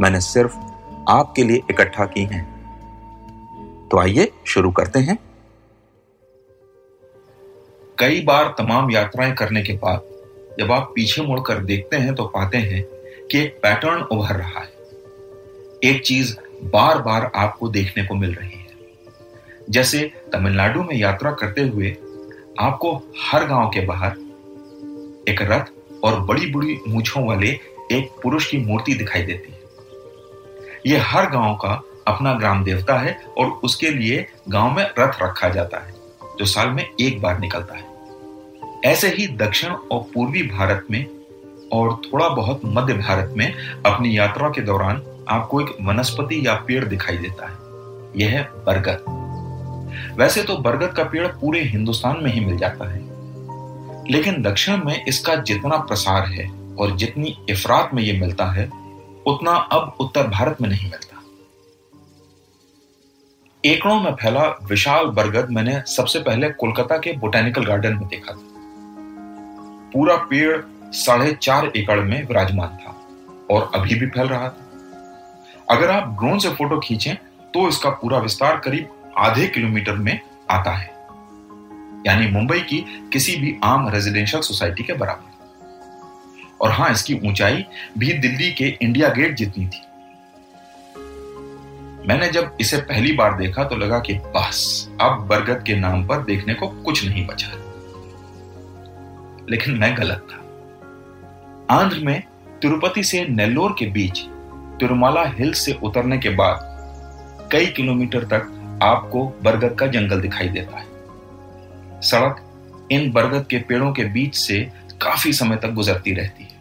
मैंने सिर्फ़ आपके लिए इकट्ठा की हैं। तो आइए शुरू करते हैं। कई बार तमाम यात्राएँ करने के बाद, जब आप पीछे मुड़कर देखते हैं तो पाते हैं कि एक पैटर्न उभर रहा है। एक चीज़ बार बार आपको देखने को मिल रही है। जैसे तमिलनाडु में यात्रा करते हुए आपको हर गाँव के बाहर एक रथ और बड़ी बड़ी मूछों वाले एक पुरुष की मूर्ति दिखाई देती है। ये हर गाँव का अपना ग्राम देवता है और उसके लिए गाँव में रथ रखा जाता है, जो साल में एक बार निकलता है। ऐसे ही दक्षिण और पूर्वी भारत में और थोड़ा बहुत मध्य भारत में अपनी यात्रा के दौरान आपको एक वनस्पति या पेड़ दिखाई देता है। यह है बरगद। वैसे तो बरगद का पेड़ पूरे हिंदुस्तान में ही मिल जाता है। लेकिन दक्षिण में इसका जितना प्रसार है और जितनी इफरात में यह मिलता है उतना अब उत्तर भारत में नहीं मिलता। एकड़ों में फैला विशाल बरगद मैंने सबसे पहले कोलकाता के बोटेनिकल गार्डन में देखा था। पूरा पेड़ साढ़े चार एकड़ में विराजमान था और अभी भी फैल रहा था। अगर आप ड्रोन से फ़ोटो खींचें तो इसका पूरा विस्तार करीब आधे किलोमीटर में आता है। यानी मुंबई की किसी भी आम रेजिडेंशियल सोसाइटी के बराबर। और हाँ, इसकी ऊंचाई भी दिल्ली के इंडिया गेट जितनी थी। मैंने जब इसे पहली बार देखा तो लगा कि बस, अब बरगद के नाम पर देखने को कुछ नहीं बचा। लेकिन मैं गलत था। आंध्र में तिरुपति से नेल्लोर के बीच तिरुमाला हिल से उतरने के बाद कई किलोमीटर तक आपको बरगद का जंगल दिखाई देता है। सड़क इन बरगद के पेड़ों के बीच से काफ़ी समय तक गुजरती रहती है।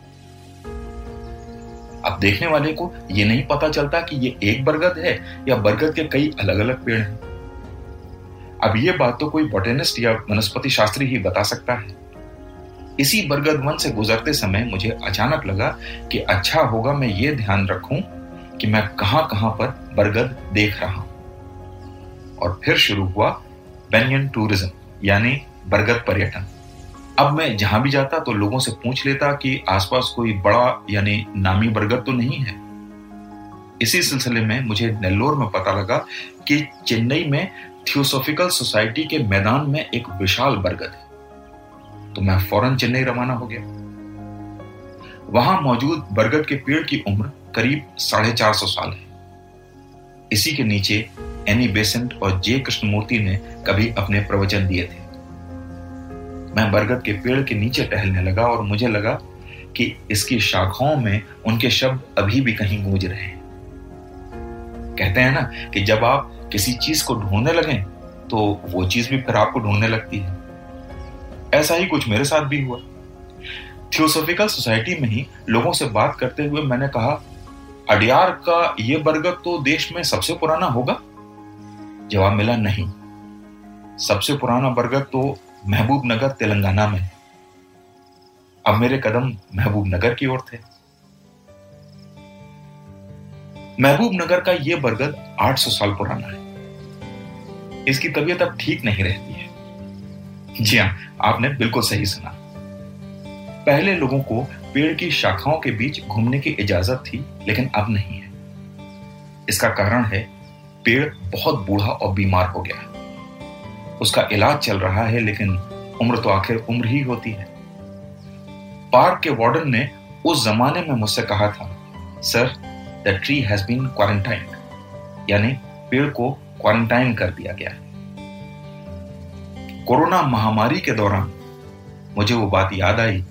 अब देखने वाले को यह नहीं पता चलता कि ये एक बरगद है या बरगद के कई अलग अलग पेड़ हैं। अब यह बात तो कोई बोटेनिस्ट या वनस्पति शास्त्री ही बता सकता है। इसी बरगद वन से गुजरते समय मुझे अचानक लगा कि अच्छा होगा मैं ये ध्यान रखूँ कि मैं कहाँ कहाँ पर बरगद देख रहा हूँ। और फिर शुरू हुआ बेनियन टूरिज़्म यानी बरगद पर्यटन। अब मैं जहाँ भी जाता तो लोगों से पूछ लेता कि आसपास कोई बड़ा यानी नामी बरगद तो नहीं है। इसी सिलसिले में मुझे नेल्लोर में पता लगा कि चेन्नई में थियोसोफिकल सोसाइटी के मैदान में एक विशाल बरगद है। तो मैं फ़ौरन चेन्नई रवाना हो गया। वहाँ मौजूद बरगद के पेड़ की उम्र करीब साढ़े चार सौ साल है। इसी के नीचे एनी बेसेंट और जे कृष्णमूर्ति ने कभी अपने प्रवचन दिए थे। मैं बरगद के पेड़ के नीचे टहलने लगा और मुझे लगा कि इसकी शाखाओं में उनके शब्द अभी भी कहीं गूंज रहे हैं। कहते हैं ना कि जब आप किसी चीज़ को ढूँढने लगें तो वो चीज़ भी फिर आपको ढूँढने लगती है। ऐसा ही कुछ मेरे साथ भी हुआ। थियोसोफिकल सोसाइटी में ही लोगों से बात करते हुए मैंने कहा, अडियार का ये बरगद तो देश में सबसे पुराना होगा? जवाब मिला, नहीं। सबसे पुराना बरगद तो महबूब नगर तेलंगाना में अब मेरे कदम महबूब नगर की ओर थे। महबूब नगर का यह बरगद 800 साल पुराना है। इसकी तबीयत अब ठीक नहीं रहती है। जी हाँ, आपने बिल्कुल सही सुना। पहले लोगों को पेड़ की शाखाओं के बीच घूमने की इजाज़त थी, लेकिन अब नहीं है। इसका कारण है, पेड़ बहुत बूढ़ा और बीमार हो गया है। उसका इलाज चल रहा है, लेकिन उम्र तो आखिर उम्र ही होती है। पार्क के वार्डन ने उस जमाने में मुझसे कहा था, sir the tree has been quarantine यानी पेड़ को क्वारंटाइन कर दिया गया है। कोरोना महामारी के दौरान मुझे वो बात याद आई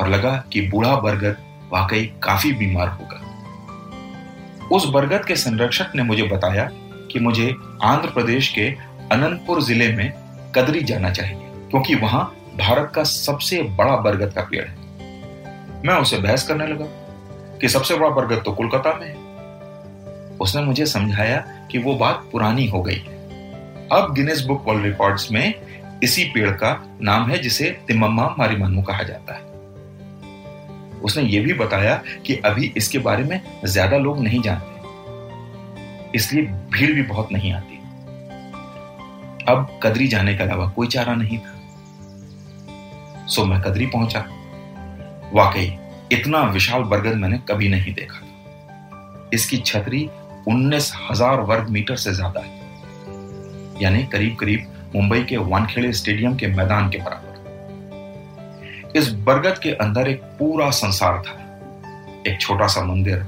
और लगा कि बूढ़ा बरगद वाकई काफ़ी बीमार होगा। उस बरगद के संरक्षक ने मुझे बताया कि मुझे आंध्र प्रदेश के अनंतपुर ज़िले में कदरी जाना चाहिए, क्योंकि वहाँ भारत का सबसे बड़ा बरगद का पेड़ है। मैं उसे बहस करने लगा कि सबसे बड़ा बरगद तो कोलकाता में है। उसने मुझे समझाया कि वो बात पुरानी हो गई है। अब गिनेस बुक वर्ल्ड रिकॉर्ड्स में इसी पेड़ का नाम है, जिसे तिमम्मा मारिमानू कहा जाता है। उसने ये भी बताया कि अभी इसके बारे में ज़्यादा लोग नहीं जानते, इसलिए भीड़ भी बहुत नहीं आती। अब कदरी जाने के अलावा कोई चारा नहीं था। सो मैं कदरी पहुँचा। वाकई, इतना विशाल बरगद मैंने कभी नहीं देखा था। इसकी छतरी उन्नीस हज़ार वर्ग मीटर से ज़्यादा है। यानी करीब करीब मुंबई के वानखेड़े स्टेडियम के मैदान के बराबर। इस बरगद के अंदर एक पूरा संसार था। एक छोटा सा मंदिर,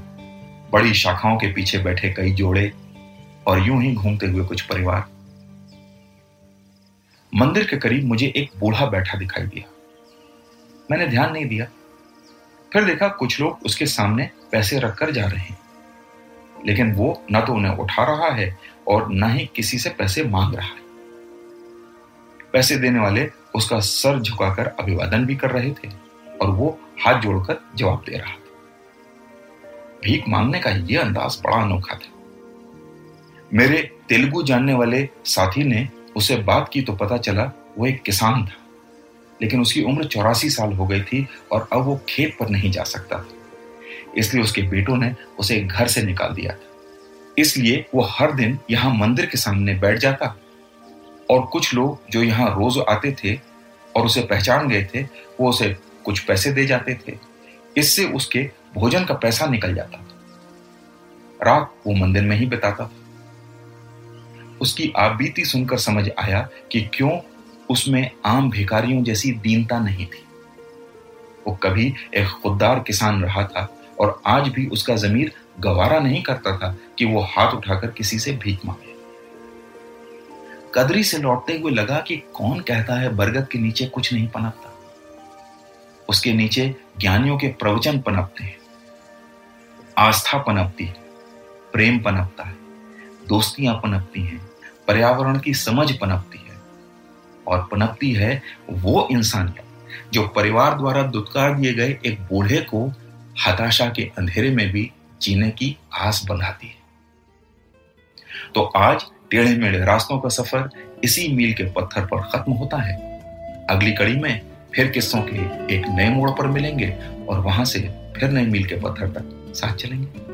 बड़ी शाखाओं के पीछे बैठे कई जोड़े और यूँ ही घूमते हुए कुछ परिवार। मंदिर के करीब मुझे एक बूढ़ा बैठा दिखाई दिया। मैंने ध्यान नहीं दिया। फिर देखा कुछ लोग उसके सामने पैसे रखकर जा रहे हैं। लेकिन वो न तो उन्हें उठा रहा है और न ही किसी से पैसे मांग रहा है। पैसे देने वाले उसका सर झुकाकर अभिवादन भी कर रहे थे और वो हाथ जोड़कर जवाब दे रहा था। भीख मांगने का यह अंदाज बड़ा अनोखा था। मेरे तेलुगु जानने वाले साथी ने उसे बात की तो पता चला वो एक किसान था। लेकिन उसकी उम्र चौरासी साल हो गई थी और अब वो खेत पर नहीं जा सकता था। इसलिए उसके बेटों ने उसे घर से निकाल दिया था। इसलिए वो हर दिन यहाँ मंदिर के सामने बैठ जाता और कुछ लोग जो यहाँ रोज आते थे और उसे पहचान गए थे, वो उसे कुछ पैसे दे जाते थे। इससे उसके भोजन का पैसा निकल जाता रात वो मंदिर में ही बिताता था। उसकी आपबीती सुनकर समझ आया कि क्यों उसमें आम भिखारियों जैसी दीनता नहीं थी। वो कभी एक खुददार किसान रहा था और आज भी उसका जमीर गवारा नहीं करता था कि वो हाथ उठाकर किसी से भीख मांगे। कदरी से लौटते हुए लगा कि कौन कहता है बरगद के नीचे कुछ नहीं पनपता। उसके नीचे ज्ञानियों के प्रवचन पनपते हैं। आस्था पनपती है, प्रेम पनपता है, दोस्तियाँ पनपती हैं पर्यावरण की समझ पनपती है। और पनपती है वो इंसानियत जो परिवार द्वारा दुत्कार दिए गए एक बूढ़े को हताशा के अंधेरे में भी जीने की आस बंधाती है। तो आज टेढ़े मेढ़े रास्तों का सफ़र इसी मील के पत्थर पर खत्म होता है। अगली कड़ी में फिर किस्सों के एक नए मोड़ पर मिलेंगे और वहाँ से फिर नए मील के पत्थर तक साथ चलेंगे।